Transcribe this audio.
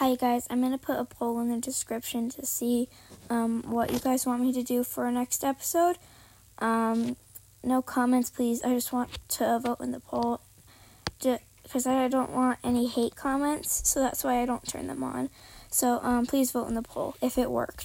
Hi guys, I'm gonna put a poll in the description to see um, what you guys want me to do for our next episode. Um, no comments, please. I just want to vote in the poll because I don't want any hate comments, so that's why I don't turn them on. So um, please vote in the poll if it worked.